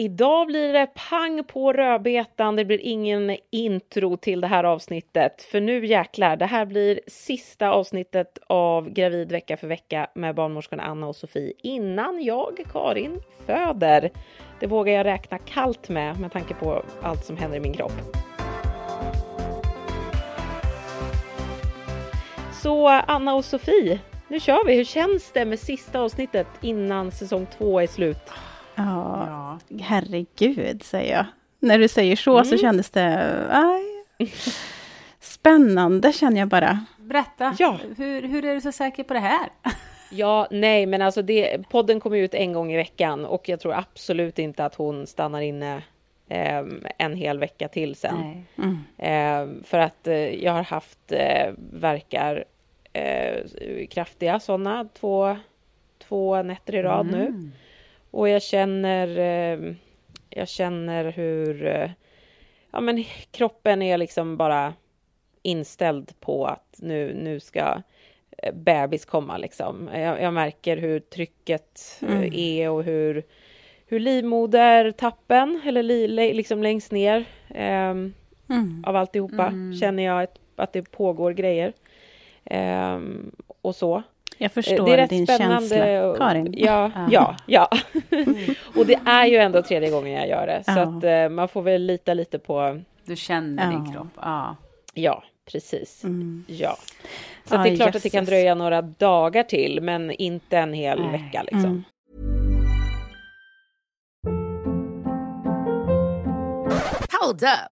Idag blir det pang på rödbetan. Det blir ingen intro till det här avsnittet. För nu jäklar, det här blir sista avsnittet av Gravid vecka för vecka med barnmorskorna Anna och Sofie innan jag, Karin, föder. Det vågar jag räkna kallt med med tanke på allt som händer i min kropp. Så Anna och Sofie, nu kör vi. Hur känns det med sista avsnittet innan säsong två är slut? Ja, herregud säger jag. När du säger så mm. så kändes det... Aj. Spännande känner jag bara. Berätta, ja. hur, hur är du så säker på det här? Ja, nej, men alltså det, podden kommer ut en gång i veckan och jag tror absolut inte att hon stannar inne eh, en hel vecka till sen. Mm. Eh, för att eh, jag har haft eh, verkar eh, kraftiga sådana två, två nätter i rad mm. nu. Och jag känner, eh, jag känner hur eh, ja, men kroppen är liksom bara inställd på att nu, nu ska eh, bebis komma liksom. Jag, jag märker hur trycket mm. är och hur, hur livmodertappen, eller li, liksom längst ner eh, mm. av alltihopa, mm. känner jag ett, att det pågår grejer. Eh, och så. Jag förstår det är rätt din spännande. känsla, Karin. Ja, ja, ja. och det är ju ändå tredje gången jag gör det, så att uh, man får väl lita lite på... Du känner ja. din kropp, ja. Ja, precis. Mm. Ja. Så ah, det är klart Jesus. att det kan dröja några dagar till, men inte en hel Nej. vecka liksom. Mm. Hold up.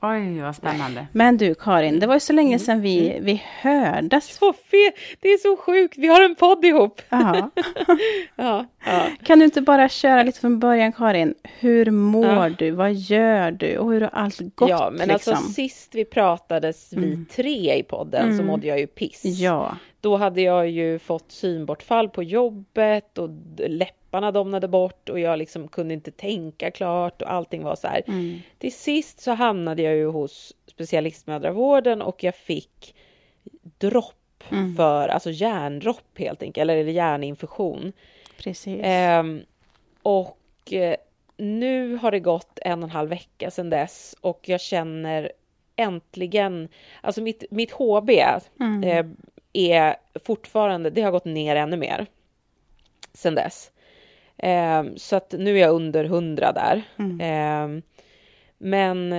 Oj, vad spännande. Men du Karin, det var ju så länge mm. sedan vi, mm. vi hördes. Så fel. Det är så sjukt, vi har en podd ihop. Ja. ja. Kan du inte bara köra lite från början Karin? Hur mår ja. du? Vad gör du? Och hur har allt gått? Ja, men alltså, liksom? alltså sist vi pratades, vi mm. tre i podden, mm. så mådde jag ju piss. Ja. Då hade jag ju fått synbortfall på jobbet och läpparna domnade bort och jag liksom kunde inte tänka klart och allting var så här. Mm. Till sist så hamnade jag ju hos specialistmödravården och jag fick dropp mm. för, alltså järndropp helt enkelt, eller hjärninfektion. Precis. Ehm, och eh, nu har det gått en och en halv vecka sedan dess och jag känner äntligen, alltså mitt, mitt HB mm. eh, är fortfarande, det har gått ner ännu mer sen dess. Eh, så att nu är jag under 100 där. Mm. Eh, men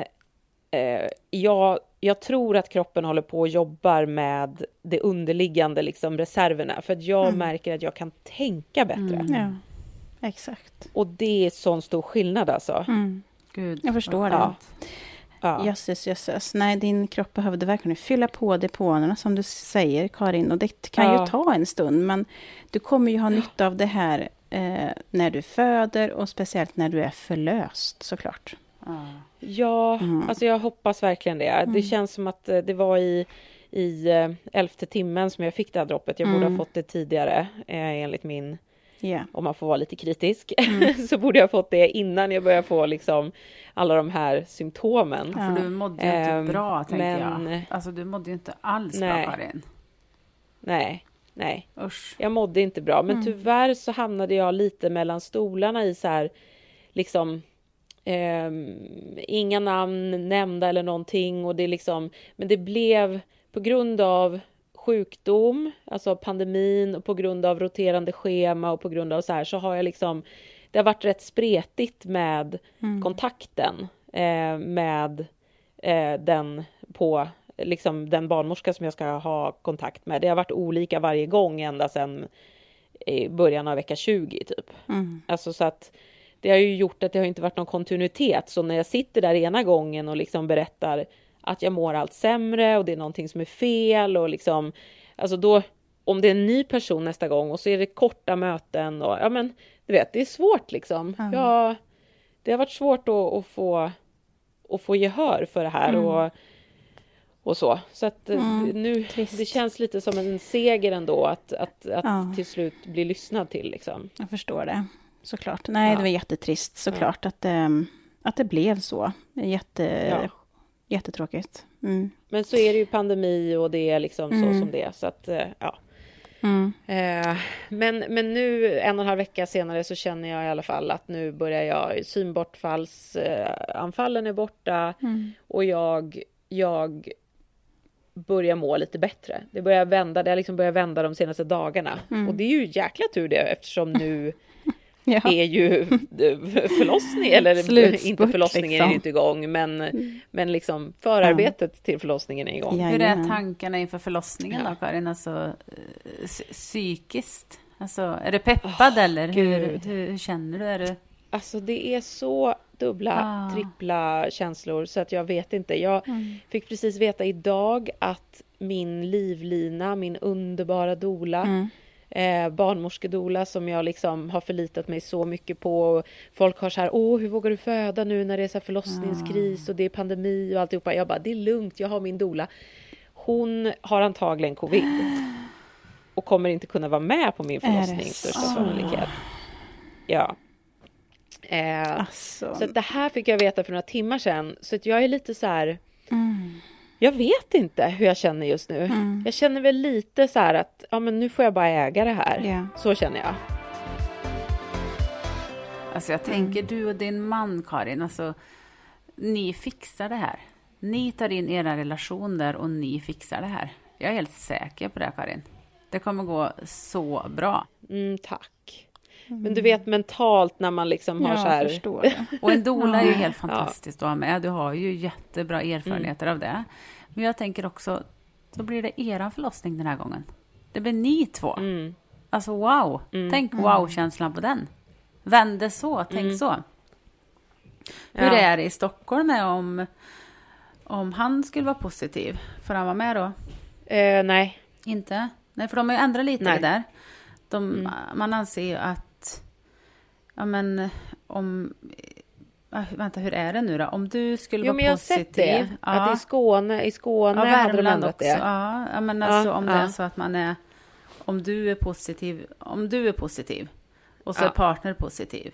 eh, jag, jag tror att kroppen håller på och jobbar med det underliggande liksom reserverna för att jag mm. märker att jag kan tänka bättre. Mm. Ja, exakt. Och det är sån stor skillnad alltså. Mm. Gud. Jag förstår ja. det. Ja. Jösses, jösses. Nej, din kropp behövde verkligen fylla på depåerna som du säger, Karin. Och det kan ja. ju ta en stund, men du kommer ju ha nytta av det här eh, när du föder och speciellt när du är förlöst såklart. Ja, mm. alltså jag hoppas verkligen det. Mm. Det känns som att eh, det var i i eh, elfte timmen som jag fick det här droppet. Jag borde mm. ha fått det tidigare eh, enligt min Yeah. Om man får vara lite kritisk. Mm. så borde jag fått det innan jag började få liksom alla de här symptomen. Ja. För du mådde ju inte um, bra, tänker jag. Alltså du mådde ju inte alls nej. bra, Karin. Nej, nej. Usch. Jag mådde inte bra. Men mm. tyvärr så hamnade jag lite mellan stolarna i så här, liksom um, inga namn nämnda eller någonting och det liksom, men det blev på grund av sjukdom, alltså pandemin och på grund av roterande schema och på grund av så här så har jag liksom det har varit rätt spretigt med mm. kontakten eh, med eh, den på liksom den barnmorska som jag ska ha kontakt med. Det har varit olika varje gång ända sedan i början av vecka 20 typ. Mm. Alltså så att det har ju gjort att det har inte varit någon kontinuitet. Så när jag sitter där ena gången och liksom berättar att jag mår allt sämre och det är någonting som är fel och liksom, alltså då, om det är en ny person nästa gång och så är det korta möten och ja men, du vet, det är svårt liksom. Mm. Ja, det har varit svårt att, att, få, att få gehör för det här mm. och, och så. Så att eh, mm, nu, trist. det känns lite som en seger ändå att, att, att ja. till slut bli lyssnad till liksom. Jag förstår det, såklart. Nej, ja. det var jättetrist såklart ja. att, um, att det blev så. Jätte, ja. Jättetråkigt. Mm. Men så är det ju pandemi och det är liksom mm. så som det är. Så att, eh, ja. Mm. Eh, men, men nu en och en halv vecka senare så känner jag i alla fall att nu börjar jag, synbortfallsanfallen är borta mm. och jag, jag börjar må lite bättre. Det börjar vända, det har liksom börjat vända de senaste dagarna. Mm. Och det är ju jäkla tur det eftersom nu ja. är ju förlossning, eller Slutspurt, inte förlossningen liksom. är inte igång, men, mm. men liksom förarbetet ja. till förlossningen är igång. Hur är tankarna inför förlossningen ja. då, Karin? Alltså psykiskt? Alltså, är du peppad oh, eller hur, hur, hur, känner du? Är du... Alltså det är så dubbla, ah. trippla känslor så att jag vet inte. Jag mm. fick precis veta idag att min livlina, min underbara dola, mm eh, barnmorskedola som jag liksom har förlitat mig så mycket på. Folk har så här, åh, hur vågar du föda nu när det är så förlossningskris och det är pandemi och alltihopa. Jag bara, det är lugnt, jag har min dola. Hon har antagligen covid och kommer inte kunna vara med på min förlossning, största sannolikhet. Ja. Eh, alltså. Så det här fick jag veta för några timmar sedan, så att jag är lite så här... Mm. Jag vet inte hur jag känner just nu. Mm. Jag känner väl lite så här att ja, men nu får jag bara äga det här. Yeah. Så känner jag. Alltså jag tänker du och din man Karin, alltså ni fixar det här. Ni tar in era relationer och ni fixar det här. Jag är helt säker på det Karin. Det kommer gå så bra. Mm, tack. Mm. Men du vet mentalt när man liksom har ja, så här... Förstår det. Och en dola är ju helt fantastiskt ja. att ha med. Du har ju jättebra erfarenheter mm. av det. Men jag tänker också, då blir det eran förlossning den här gången. Det blir ni två. Mm. Alltså wow! Mm. Tänk mm. wow-känslan på den. Vände så, tänk mm. så. Hur ja. är det i Stockholm om, om han skulle vara positiv? Får han vara med då? Eh, nej. Inte? Nej, för de har ju ändrat lite nej. det där. De, mm. Man anser ju att ja men om... Äh, vänta, hur är det nu då? Om du skulle jo, vara men positiv. Sett det, ja. att i Skåne, i Skåne ja, hade de ändrat det. Ja, men alltså ja, om det är så att man är... Om du är positiv, om du är positiv och så är partner positiv.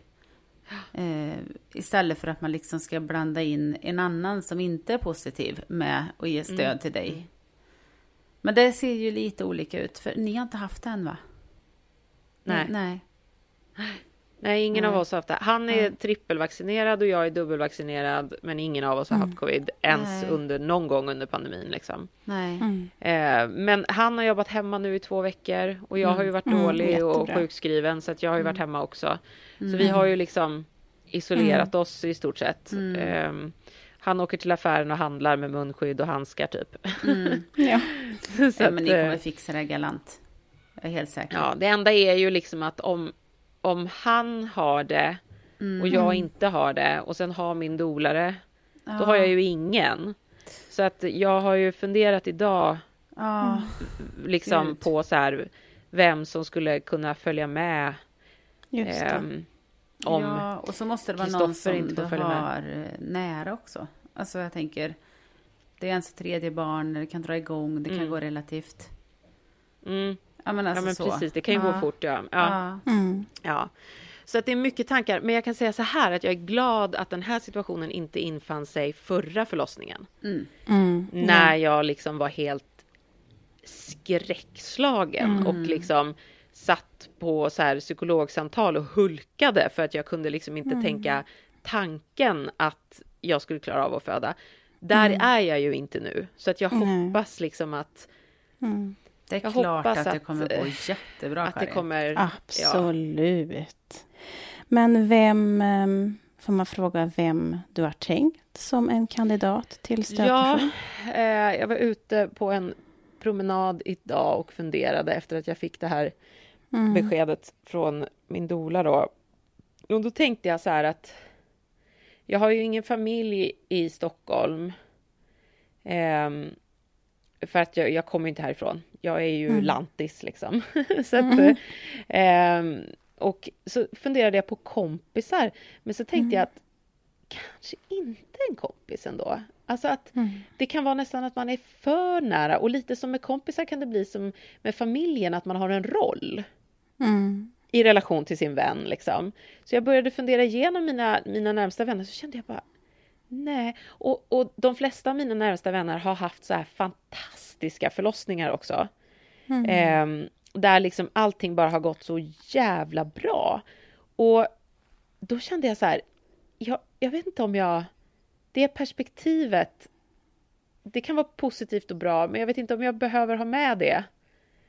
Eh, istället för att man liksom ska blanda in en annan som inte är positiv med och ge stöd mm. till dig. Men det ser ju lite olika ut, för ni har inte haft det än va? Nej. Nej. Nej, ingen Nej. av oss har haft det. Han är mm. trippelvaccinerad och jag är dubbelvaccinerad, men ingen av oss har mm. haft covid ens Nej. under någon gång under pandemin liksom. Nej. Mm. Eh, men han har jobbat hemma nu i två veckor och jag har ju varit mm. dålig mm, och sjukskriven så att jag har ju varit mm. hemma också. Så vi har ju liksom isolerat oss i stort sett. Eh, han åker till affären och handlar med munskydd och handskar typ. ja. så ja, men ni kommer eh, fixa det galant. Jag är helt säker. Ja, det enda är ju liksom att om om han har det mm. och jag inte har det och sen har min dolare, ja. då har jag ju ingen. Så att jag har ju funderat idag ja. liksom Gud. på så här vem som skulle kunna följa med. Um, om ja, och så måste det vara någon som inte du har med. nära också. Alltså jag tänker, det är ens tredje barn, det kan dra igång, det mm. kan gå relativt. Mm. Ja men, alltså ja, men precis, det kan ju ja. gå fort ja. Ja. Mm. ja. Så att det är mycket tankar, men jag kan säga så här att jag är glad att den här situationen inte infann sig förra förlossningen. Mm. Mm. När jag liksom var helt skräckslagen mm. och liksom satt på så här psykologsamtal och hulkade för att jag kunde liksom inte mm. tänka tanken att jag skulle klara av att föda. Där mm. är jag ju inte nu, så att jag hoppas liksom att det är jag klart att, att, det kommer gå jättebra, att det kommer, Absolut. Ja. Men vem, ehm, får man fråga vem du har tänkt som en kandidat till stödperson? Ja, eh, jag var ute på en promenad idag och funderade efter att jag fick det här mm. beskedet från min dola då. Och då tänkte jag så här att jag har ju ingen familj i Stockholm. Eh, för att jag, jag kommer inte härifrån. Jag är ju mm. lantis liksom. så att, mm. eh, och så funderade jag på kompisar. Men så tänkte mm. jag att kanske inte en kompis ändå. Alltså att mm. det kan vara nästan att man är för nära och lite som med kompisar kan det bli som med familjen att man har en roll. Mm. I relation till sin vän liksom. Så jag började fundera igenom mina, mina närmsta vänner så kände jag bara Nej, och, och de flesta av mina närmsta vänner har haft så här fantastiska förlossningar också. Mm. Eh, där liksom allting bara har gått så jävla bra. Och då kände jag så här, jag, jag vet inte om jag... Det perspektivet, det kan vara positivt och bra, men jag vet inte om jag behöver ha med det.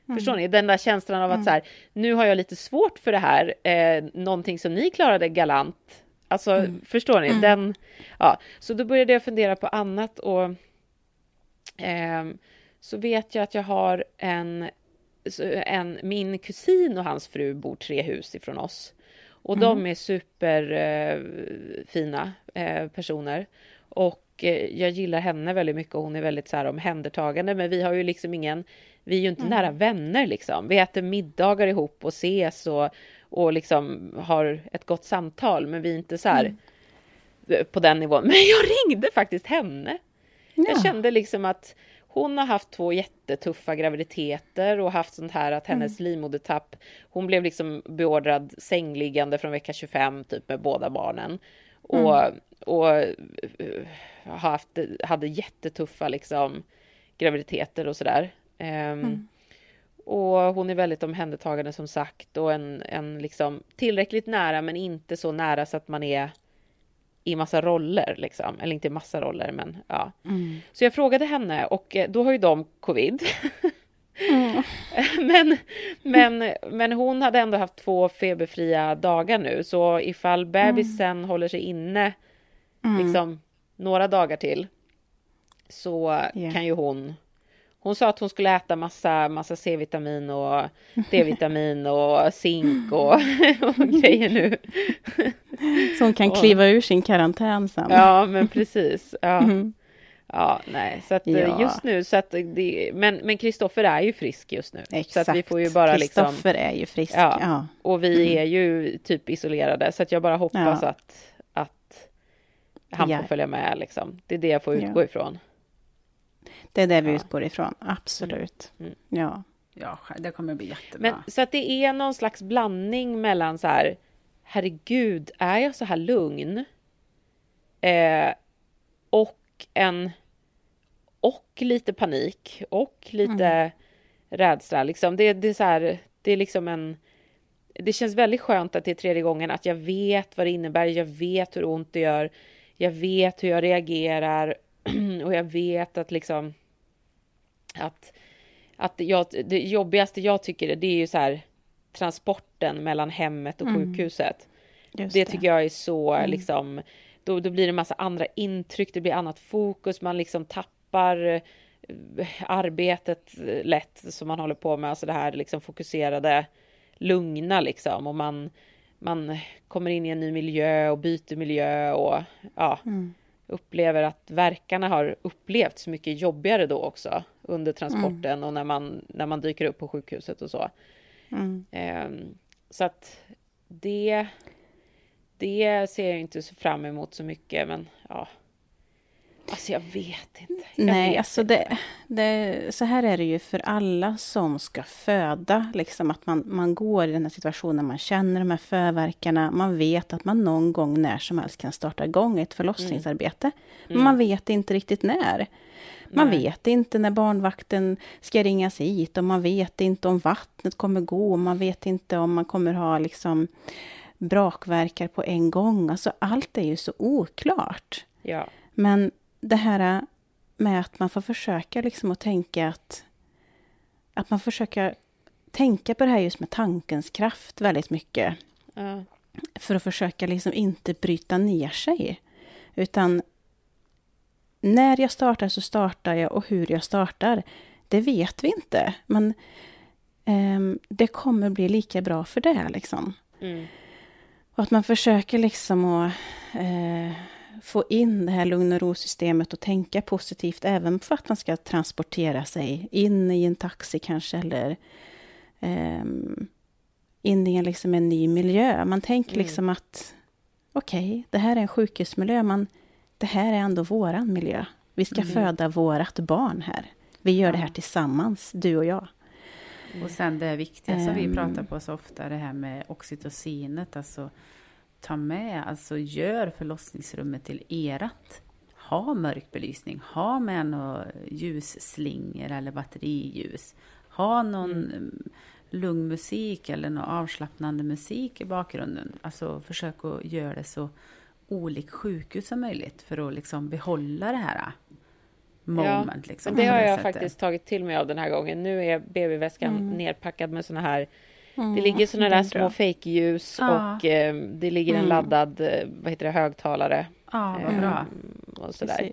Mm. Förstår ni? Den där känslan av att mm. så här, nu har jag lite svårt för det här, eh, någonting som ni klarade galant. Alltså, mm. förstår ni? Mm. Den, ja. Så då började jag fundera på annat och eh, så vet jag att jag har en, en, min kusin och hans fru bor tre hus ifrån oss. Och mm. de är superfina eh, eh, personer. Och eh, jag gillar henne väldigt mycket och hon är väldigt så här omhändertagande. Men vi har ju liksom ingen, vi är ju inte mm. nära vänner liksom. Vi äter middagar ihop och ses och, och liksom har ett gott samtal. Men vi är inte så här mm. på den nivån. Men jag ringde faktiskt henne. Ja. Jag kände liksom att hon har haft två jättetuffa graviditeter och haft sånt här att hennes mm. livmodertapp, hon blev liksom beordrad sängliggande från vecka 25 typ med båda barnen. Och, mm. och uh, haft, hade jättetuffa liksom graviditeter och sådär. Um, mm. Och hon är väldigt omhändertagande som sagt och en, en liksom tillräckligt nära men inte så nära så att man är i massa roller liksom, eller inte i massa roller men ja. Mm. Så jag frågade henne och eh, då har ju de covid. Mm. men, men, men hon hade ändå haft två feberfria dagar nu så ifall bebisen mm. håller sig inne mm. liksom några dagar till så yeah. kan ju hon hon sa att hon skulle äta massa, massa C-vitamin och D-vitamin och zink och, och grejer nu. Så hon kan kliva ur sin karantän sen. Ja, men precis. Ja. Mm. Ja, nej, så att ja. just nu så att det, men men Kristoffer är ju frisk just nu. Exakt. Så att vi får ju bara liksom. Kristoffer är ju frisk. Ja, ja. Och vi mm. är ju typ isolerade så att jag bara hoppas ja. att att han får följa med liksom. Det är det jag får utgå ifrån. Det är det vi utgår ifrån, absolut. Mm. Mm. Ja. Ja, det kommer bli jättebra. Men, så att det är någon slags blandning mellan så här, herregud, är jag så här lugn? Eh, och en, och lite panik och lite mm. rädsla. Liksom. Det, det är så här, det är liksom en, det känns väldigt skönt att det är tredje gången, att jag vet vad det innebär, jag vet hur ont det gör, jag vet hur jag reagerar och jag vet att liksom att, att jag, det jobbigaste jag tycker det är ju så här transporten mellan hemmet och mm. sjukhuset. Det, det, tycker jag är så mm. liksom, då, då blir det en massa andra intryck, det blir annat fokus, man liksom tappar eh, arbetet lätt som man håller på med, alltså det här liksom fokuserade, lugna liksom och man, man kommer in i en ny miljö och byter miljö och ja, mm upplever att verkarna har upplevts mycket jobbigare då också under transporten mm. och när man, när man dyker upp på sjukhuset och så. Mm. Um, så att det, det ser jag inte fram emot så mycket, men ja, Alltså jag vet inte. Jag Nej, vet alltså det, det, så här är det ju för alla som ska föda. Liksom att man, man går i den här situationen, man känner de här förverkarna. Man vet att man någon gång när som helst kan starta igång ett förlossningsarbete. Mm. Men man vet inte riktigt när. Man Nej. vet inte när barnvakten ska ringas hit och man vet inte om vattnet kommer gå. Man vet inte om man kommer ha liksom brakverkar på en gång. Alltså allt är ju så oklart. Ja. Men det här med att man får försöka liksom att tänka att... Att man försöker tänka på det här just med tankens kraft väldigt mycket. Ja. för att försöka liksom inte bryta ner sig. Utan när jag startar så startar jag och hur jag startar, det vet vi inte. Men um, det kommer bli lika bra för det. Liksom. Mm. Och att man försöker liksom att uh, få in det här lugn och ro-systemet och tänka positivt även för att man ska transportera sig in i en taxi kanske eller um, in i en, liksom en ny miljö. Man tänker mm. liksom att okej, okay, det här är en sjukhusmiljö, men det här är ändå våran miljö. Vi ska mm. föda vårat barn här. Vi gör det här tillsammans, du och jag. Och sen det viktiga som vi pratar på så ofta, det här med oxytocinet, alltså ta med, alltså gör förlossningsrummet till erat. Ha mörk belysning, ha med några ljusslingor eller batteriljus. Ha någon mm. lugn musik eller någon avslappnande musik i bakgrunden. Alltså försök att göra det så olikt sjukhus som möjligt för att liksom behålla det här moment. Ja, liksom, det har jag sättet. faktiskt tagit till mig av den här gången. Nu är BB-väskan mm. nerpackad med såna här Mm, det ligger såna där små fejkljus ja. och eh, det ligger en mm. laddad eh, vad heter det, högtalare. Ja, vad bra. Eh, och sådär.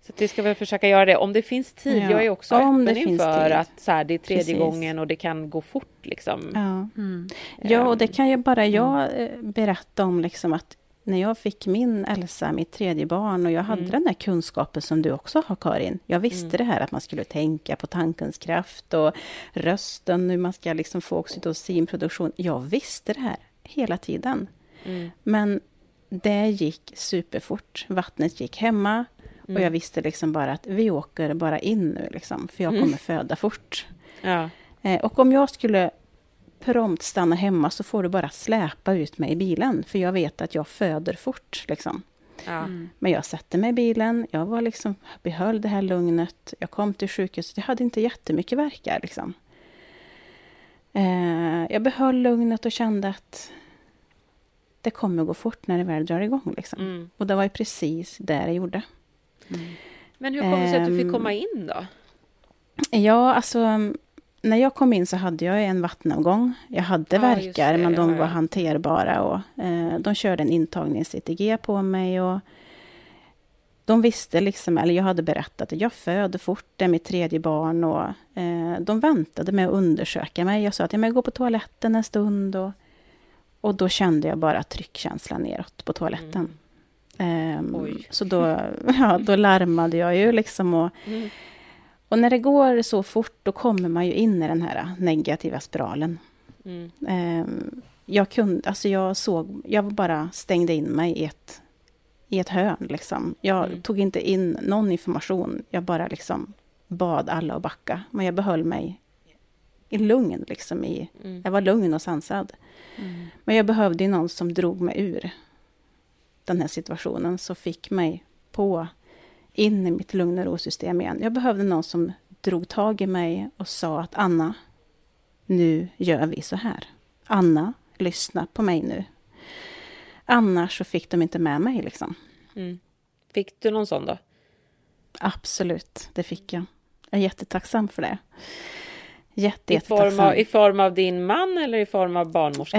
Så vi ska väl försöka göra det om det finns tid. Ja, jag är också öppen inför att så här, det är tredje Precis. gången och det kan gå fort. Liksom. Ja. Mm. ja, och det kan ju bara jag mm. eh, berätta om liksom att när jag fick min Elsa, mitt tredje barn, och jag hade mm. den här kunskapen som du också har, Karin. Jag visste mm. det här att man skulle tänka på tankens kraft och rösten, hur man ska liksom få oxytocinproduktion. Jag visste det här hela tiden. Mm. Men det gick superfort. Vattnet gick hemma och jag mm. visste liksom bara att vi åker bara in nu, liksom, för jag mm. kommer föda fort. Ja. Eh, och om jag skulle prompt stanna hemma så får du bara släpa ut mig i bilen. För jag vet att jag föder fort. Liksom. Ja. Mm. Men jag satte mig i bilen, jag var liksom, behöll det här lugnet. Jag kom till sjukhuset, jag hade inte jättemycket verkar. Liksom. Eh, jag behöll lugnet och kände att det kommer gå fort när det väl drar igång. Liksom. Mm. Och det var ju precis det jag gjorde. Mm. Men hur kom det sig att du fick komma ehm, in då? Ja, alltså när jag kom in så hade jag en vattenavgång. Jag hade ja, verkar, men de var hanterbara. Och, eh, de körde en intagnings-ETG på mig. Och de visste, liksom, eller jag hade berättat att jag föder fort, det är mitt tredje barn. Och, eh, de väntade med att undersöka mig. Jag sa att jag går på toaletten en stund. Och, och då kände jag bara tryckkänslan neråt på toaletten. Mm. Eh, så då, ja, då larmade jag ju liksom. Och, mm och när det går så fort, då kommer man ju in i den här negativa spiralen. Mm. Ehm, jag kunde, alltså jag såg, jag bara stängde in mig i ett, i ett hörn liksom. Jag mm. tog inte in någon information, jag bara liksom bad alla att backa. Men jag behöll mig i lugn, liksom i, mm. jag var lugn och sansad. Mm. Men jag behövde någon som drog mig ur den här situationen, så fick mig på in i mitt lugn och ro-system igen. Jag behövde någon som drog tag i mig och sa att Anna, nu gör vi så här. Anna, lyssna på mig nu. Annars så fick de inte med mig liksom. Mm. Fick du någon sån då? Absolut, det fick jag. Jag är jättetacksam för det. Jätte, I, form av, I form av din man eller i form av barnmorska?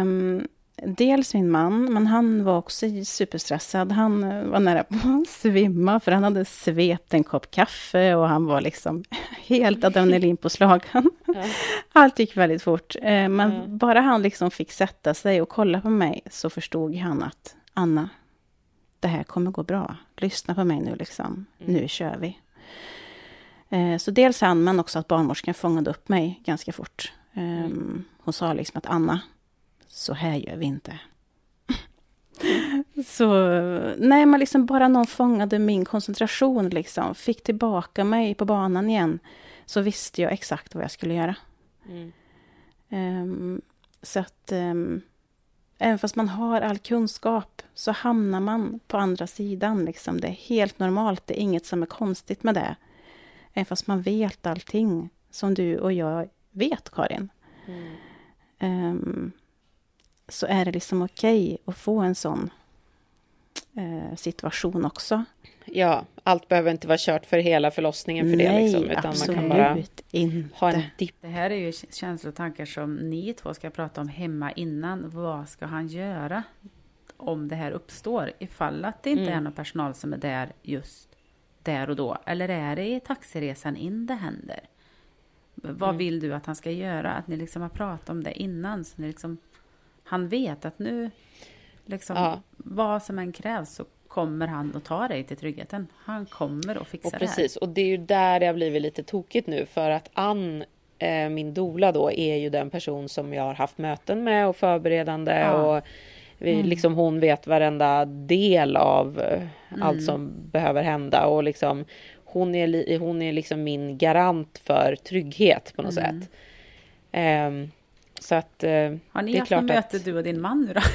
Um, dels min man, men han var också superstressad. Han eh, var nära på att svimma, för han hade svept en kopp kaffe och han var liksom helt adrenalinpåslagen. Ja. Allt gick väldigt fort. Eh, men ja. bara han liksom fick sätta sig och kolla på mig så förstod han att Anna, det här kommer gå bra. Lyssna på mig nu liksom. Mm. Nu kör vi. Eh, så dels han, men också att barnmorskan fångade upp mig ganska fort. Mm. Hon sa liksom att Anna, så här gör vi inte. Så nej, men liksom bara någon fångade min koncentration, liksom, fick tillbaka mig på banan igen, så visste jag exakt vad jag skulle göra. Mm. Um, så att um, även fast man har all kunskap så hamnar man på andra sidan. Liksom. Det är helt normalt, det är inget som är konstigt med det. Även fast man vet allting som du och jag vet, Karin. Mm. Um, så är det liksom okej okay att få en sån eh, situation också. Ja, allt behöver inte vara kört för hela förlossningen för Nej, det liksom, utan absolut man kan bara inte. ha en dipp. Det här är ju känslotankar som ni två ska prata om hemma innan. Vad ska han göra om det här uppstår? Ifall att det inte mm. är någon personal som är där just där och då. Eller är det i taxiresan in det händer? Vad mm. vill du att han ska göra? Att ni liksom har pratat om det innan. Så ni liksom, han vet att nu, liksom, ja. vad som än krävs så kommer han att ta dig till tryggheten. Han kommer att fixa och precis, det här. Och det är ju där det har blivit lite tokigt nu för att Ann, eh, min dola då, är ju den person som jag har haft möten med och förberedande ja. och vi, mm. liksom hon vet varenda del av eh, mm. allt som behöver hända och liksom hon är, hon är liksom min garant för trygghet på något mm. sätt. Um, så att... Uh, Har ni haft något möte du och din man nu då?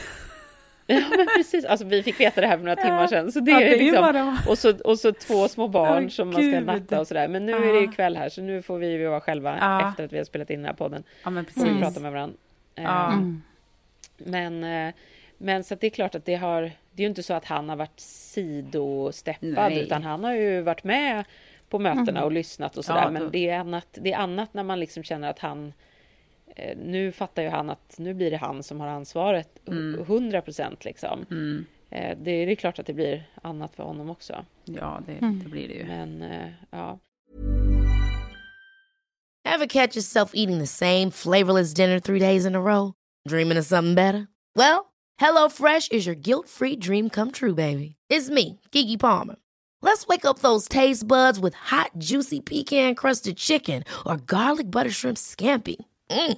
Ja men precis, alltså vi fick veta det här för några timmar sedan. Så det, ja, det är liksom, bara... och, så, och så två små barn oh, som man ska natta och sådär. Men nu ja. är det ju kväll här så nu får vi ju vara själva ja. efter att vi har spelat in den här podden. Ja men precis. Och prata med varandra. Ja. Um, men, uh, men så det är klart att det har, det är ju inte så att han har varit sidosteppad Nej. utan han har ju varit med på mötena mm. och lyssnat och sådär. Ja, men det är, annat, det är annat när man liksom känner att han eh, nu fattar ju han att nu blir det han som har ansvaret mm. 100 procent liksom. Mm. Eh, det, det är klart att det blir annat för honom också. Ja, det, mm. det blir det ju. Men eh, ja. Have catch yourself eating the same flavorless dinner three days in a row? Dreaming of something better? Well, hello fresh is your guilt free dream come true baby. It's me, Gigi Palmer. Let's wake up those taste buds with hot, juicy pecan crusted chicken or garlic butter shrimp scampi. Mm.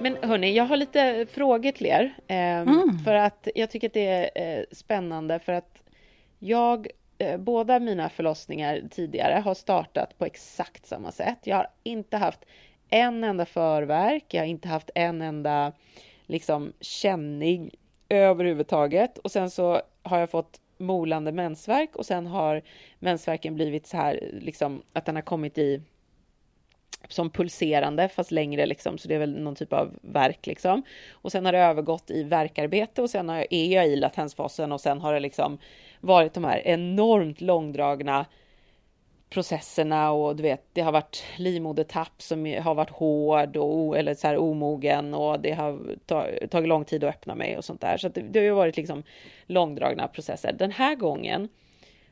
Men hörni, jag har lite frågor till er. Eh, mm. För att jag tycker att det är eh, spännande för att jag, eh, båda mina förlossningar tidigare har startat på exakt samma sätt. Jag har inte haft en enda förverk, jag har inte haft en enda liksom känning överhuvudtaget. Och sen så har jag fått molande mensvärk och sen har mensvärken blivit så här liksom att den har kommit i som pulserande fast längre liksom, så det är väl någon typ av verk liksom. Och sen har det övergått i verkarbete och sen jag, är jag i latensfasen och sen har det liksom varit de här enormt långdragna processerna och du vet, det har varit livmodertapp som har varit hård och eller så här omogen och det har tagit lång tid att öppna mig och sånt där. Så det, det har ju varit liksom långdragna processer. Den här gången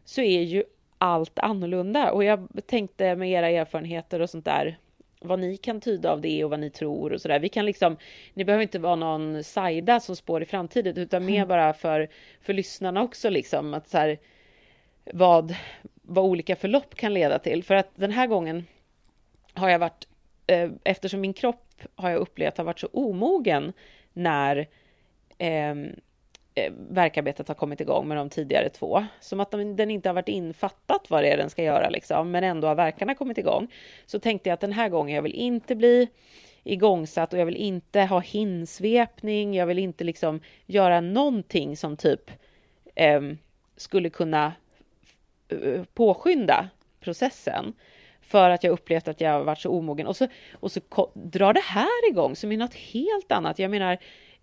så är ju allt annorlunda och jag tänkte med era erfarenheter och sånt där vad ni kan tyda av det och vad ni tror och sådär. Vi kan liksom, ni behöver inte vara någon Saida som spår i framtiden utan mer mm. bara för, för lyssnarna också liksom att så här, vad, vad olika förlopp kan leda till. För att den här gången har jag varit, eh, eftersom min kropp har jag upplevt har varit så omogen när eh, Eh, verkarbetet har kommit igång med de tidigare två. Som att den inte har varit infattat vad det är den ska göra liksom, men ändå har verkarna kommit igång. Så tänkte jag att den här gången, jag vill inte bli igångsatt och jag vill inte ha hinsvepning, jag vill inte liksom göra någonting som typ eh, skulle kunna eh, påskynda processen för att jag upplevt att jag varit så omogen och så, och så drar det här igång som är något helt annat. Jag menar,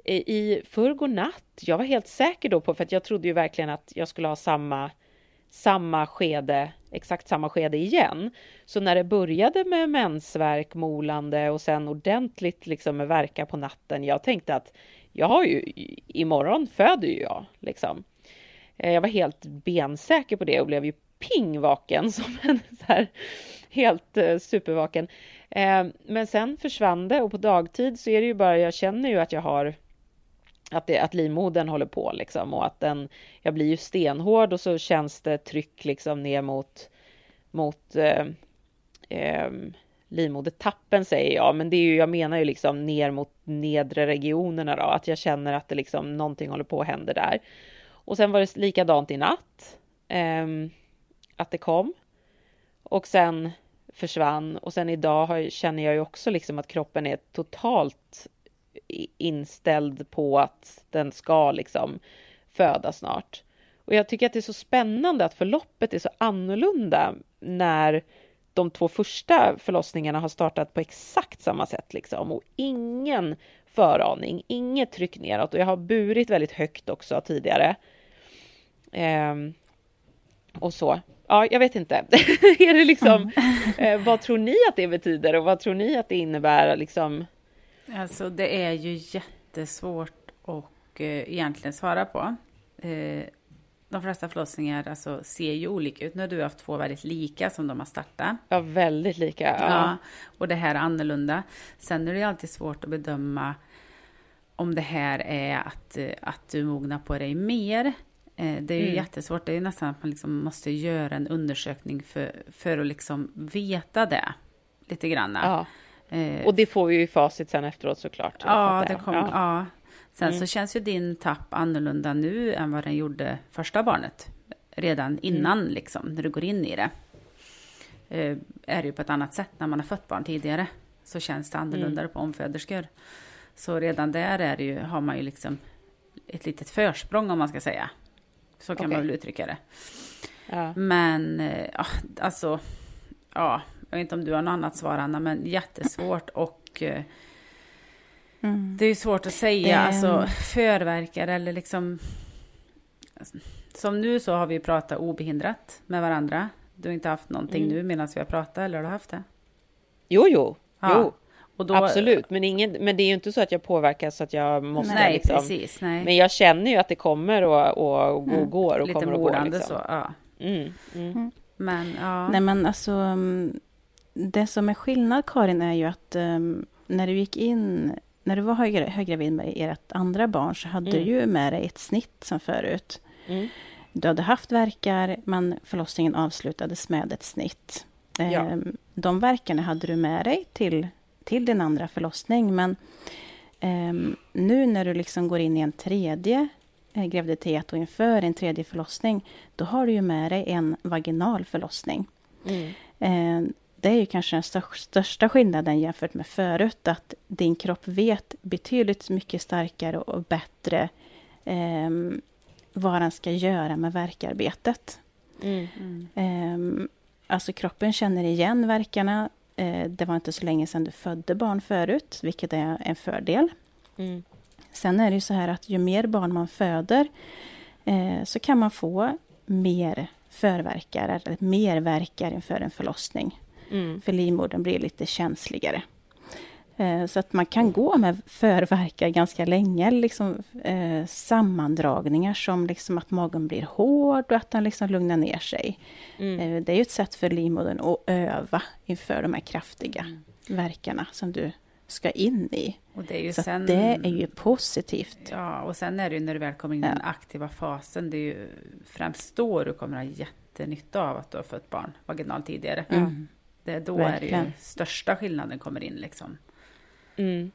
i förrgår natt, jag var helt säker då på, för att jag trodde ju verkligen att jag skulle ha samma, samma skede, exakt samma skede igen. Så när det började med mensvärk, molande och sen ordentligt liksom med verka på natten, jag tänkte att jag har ju, imorgon föder ju jag liksom. Eh, jag var helt bensäker på det och blev ju ping vaken som en så här helt eh, supervaken. Eh, men sen försvann det och på dagtid så är det ju bara, jag känner ju att jag har att, det, att livmodern håller på liksom och att den, jag blir ju stenhård och så känns det tryck liksom ner mot, mot eh, eh, livmodertappen säger jag, men det är ju, jag menar ju liksom ner mot nedre regionerna då, att jag känner att det liksom någonting håller på att hända där. Och sen var det likadant i natt, eh, att det kom. Och sen försvann och sen idag har, känner jag ju också liksom att kroppen är totalt inställd på att den ska liksom föda snart. Och jag tycker att det är så spännande att förloppet är så annorlunda när de två första förlossningarna har startat på exakt samma sätt liksom och ingen föraning, inget tryck neråt och jag har burit väldigt högt också tidigare. Ehm, och så. Ja, jag vet inte. är det liksom, mm. eh, vad tror ni att det betyder och vad tror ni att det innebär liksom? Alltså det är ju jättesvårt att eh, egentligen svara på. Eh, de flesta förlossningar alltså, ser ju olika ut. Nu har du haft två väldigt lika som de har startat. Ja, väldigt lika. Ja. ja. och det här är annorlunda. Sen är det alltid svårt att bedöma om det här är att, att du mognar på dig mer. Eh, det är ju mm. jättesvårt. Det är nästan att man liksom måste göra en undersökning för, för att liksom veta det lite grann. Ja. Eh, och det får vi ju i facit sen efteråt såklart. Ja, det kom, ja. ja. Sen mm. så känns ju din tapp annorlunda nu än vad den gjorde första barnet. Redan mm. innan mm. liksom, när du går in i det. Eh, är det ju på ett annat sätt när man har fött barn tidigare. Så känns det annorlunda mm. på omföderskor. Så redan där är ju, har man ju liksom ett litet försprång om man ska säga. Så kan okay. man väl uttrycka det. Ja. Men, eh, ja, alltså, ja, jag vet inte om du har något annat svar Anna, men jättesvårt och eh, mm. det är svårt att säga, det... alltså förverkare eller liksom som nu så har vi pratat obehindrat med varandra. Du har inte haft någonting mm. nu medan vi har pratat, eller har du haft det? Jo, jo, ja. jo. Då... Absolut, men, ingen, men det är ju inte så att jag påverkas så att jag måste nej, liksom... Precis, nej. Men jag känner ju att det kommer och, och, och mm. går och Lite kommer och går. Liksom. så, ja. Mm, mm. mm. Men, ja. Nej, men alltså det som är skillnad, Karin, är ju att um, när du gick in, när du var höggravid med ert andra barn, så hade mm. du ju med dig ett snitt som förut. Mm. Du hade haft verkar, men förlossningen avslutades med ett snitt. Ja. Um, de verkarna hade du med dig till, till din andra förlossning, men um, nu när du liksom går in i en tredje eh, graviditet och inför en tredje förlossning, då har du ju med dig en vaginal förlossning. Mm. Det är ju kanske den största skillnaden jämfört med förut, att din kropp vet betydligt mycket starkare och bättre eh, vad den ska göra med verkarbetet. Mm. Mm. Eh, alltså kroppen känner igen verkarna. Eh, det var inte så länge sedan du födde barn förut, vilket är en fördel. Mm. Sen är det ju så här att ju mer barn man föder eh, så kan man få mer förverkar, eller mer verkar inför en förlossning. Mm. För livmodern blir lite känsligare. Eh, så att man kan gå med förverkar ganska länge, liksom, eh, sammandragningar som liksom att magen blir hård och att den liksom lugnar ner sig. Mm. Eh, det är ju ett sätt för livmodern att öva inför de här kraftiga mm. verkarna som du ska in i. Och det är ju så sen, det är ju positivt. Ja, och sen är det ju när du väl kommer in i den aktiva fasen, det är ju främst då du kommer ha jättenytta av att du har fött barn vaginalt tidigare. Mm. Det är då Verkligen. är det ju största skillnaden kommer in liksom. Mm.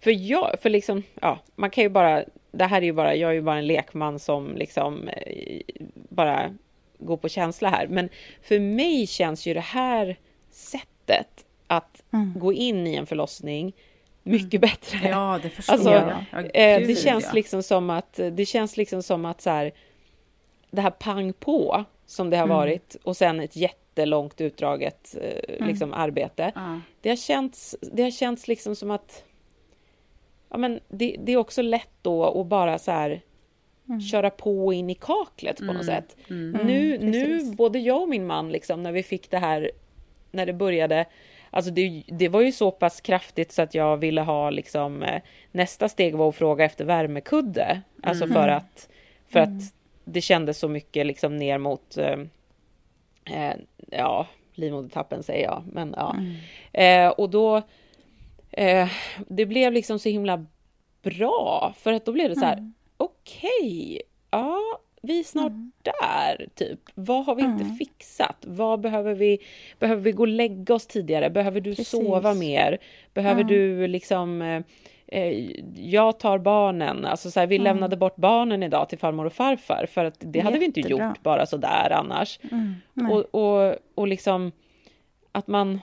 För jag, för liksom, ja, man kan ju bara, det här är ju bara, jag är ju bara en lekman som liksom eh, bara går på känsla här. Men för mig känns ju det här sättet att mm. gå in i en förlossning mycket mm. bättre. Ja, det förstår alltså, jag. Ja, eh, det känns ja. liksom som att, det känns liksom som att så här, det här pang på som det har mm. varit och sen ett jätte jättelångt utdraget eh, mm. liksom, arbete. Mm. Det, har känts, det har känts liksom som att ja, men det, det är också lätt då att bara så här mm. köra på in i kaklet på något mm. sätt. Mm. Nu, mm, nu, både jag och min man, liksom, när vi fick det här, när det började, Alltså det, det, var ju så pass kraftigt så att jag ville ha liksom eh, nästa steg var att fråga efter värmekudde. Alltså för att för att det kändes så mycket liksom ner mot eh, ja, livmodertappen säger jag, men ja. Mm. Eh, och då, eh, det blev liksom så himla bra, för att då blev det så här, mm. okej, okay, ja, vi är snart mm. där, typ. Vad har vi inte mm. fixat? Vad behöver vi? Behöver vi gå och lägga oss tidigare? Behöver du Precis. sova mer? Behöver du liksom eh, jag tar barnen, alltså så här, vi mm. lämnade bort barnen idag till farmor och farfar för att det Jättebra. hade vi inte gjort bara så där annars. Mm. Och, och, och liksom att man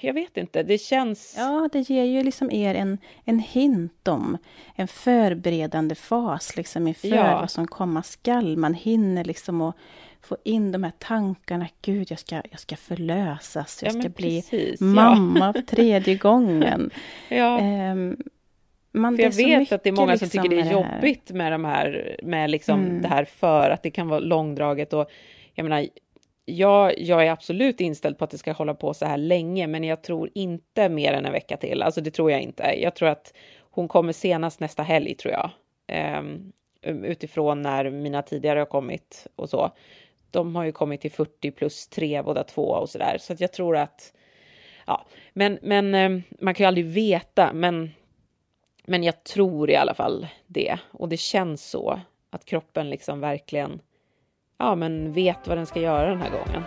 jag vet inte, det känns... Ja, det ger ju liksom er en, en hint om en förberedande fas liksom inför ja. vad som komma skall. Man hinner liksom att få in de här tankarna. Gud, jag ska, jag ska förlösas, jag ska bli precis, mamma ja. tredje gången. ja. Um, man, för jag vet att det är många liksom som tycker det är jobbigt med, de här, med liksom mm. det här för att det kan vara långdraget och jag menar, jag, jag är absolut inställd på att det ska hålla på så här länge, men jag tror inte mer än en vecka till. Alltså det tror jag inte. Jag tror att hon kommer senast nästa helg tror jag. Um, utifrån när mina tidigare har kommit och så. De har ju kommit till 40 plus 3 båda två och så där. Så att jag tror att, ja, men, men um, man kan ju aldrig veta, men, men jag tror i alla fall det. Och det känns så att kroppen liksom verkligen ja, men vet vad den ska göra den här gången.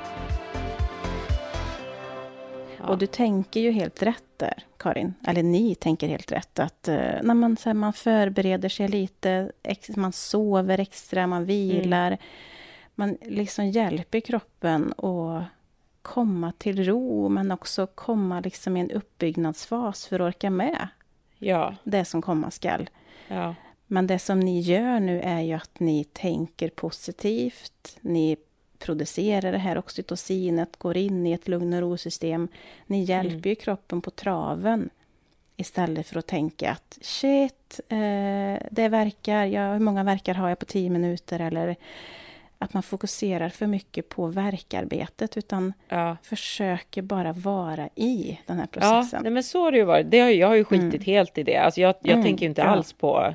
Ja. Och du tänker ju helt rätt där, Karin. Eller ni tänker helt rätt. Att uh, när man, så här, man förbereder sig lite, man sover extra, man vilar. Mm. Man liksom hjälper kroppen att komma till ro, men också komma liksom i en uppbyggnadsfas för att orka med ja. det som komma skall. Ja. Men det som ni gör nu är ju att ni tänker positivt. Ni producerar det här oxytocinet, går in i ett lugn och ro-system. Ni mm. hjälper mm. ju kroppen på traven istället för att tänka att shit, eh, det verkar, ja, hur många verkar har jag på tio minuter? Eller att man fokuserar för mycket på verkarbetet utan ja. försöker bara vara i den här processen. Ja, men så har det ju varit. Det har, jag har ju skitit mm. helt i det. Alltså jag, jag mm, tänker inte ja. alls på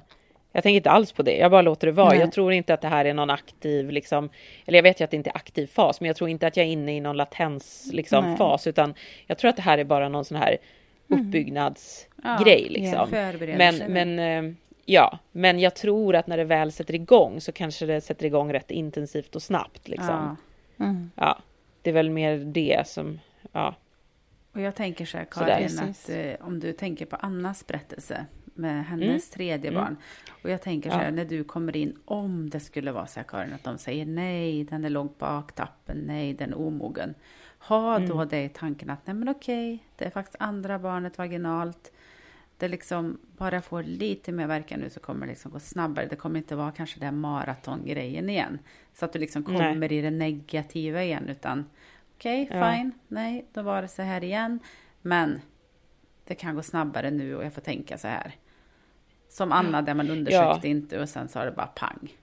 jag tänker inte alls på det, jag bara låter det vara. Nej. Jag tror inte att det här är någon aktiv, liksom, eller jag vet ju att det inte är aktiv fas, men jag tror inte att jag är inne i någon latens liksom, fas, utan jag tror att det här är bara någon sån här uppbyggnadsgrej. Mm. Liksom. Ja, men, men, eh, ja, men jag tror att när det väl sätter igång så kanske det sätter igång rätt intensivt och snabbt. Liksom. Ja. Mm. ja det är väl mer det som, ja. Och jag tänker så här, Karin, att eh, om du tänker på Annas berättelse med hennes mm. tredje mm. barn. Och jag tänker så här, ja. när du kommer in, om det skulle vara så här Karin, att de säger nej, den är långt bak, tappen, nej, den är omogen. Ha mm. då det i tanken att nej men okej, det är faktiskt andra barnet vaginalt. Det liksom, bara jag får lite mer verkan nu så kommer det liksom gå snabbare. Det kommer inte vara kanske den maratongrejen igen. Så att du liksom kommer nej. i det negativa igen, utan okej, okay, ja. fine, nej, då var det så här igen. Men det kan gå snabbare nu och jag får tänka så här. Som Anna där man undersökte ja. inte och sen sa det bara pang.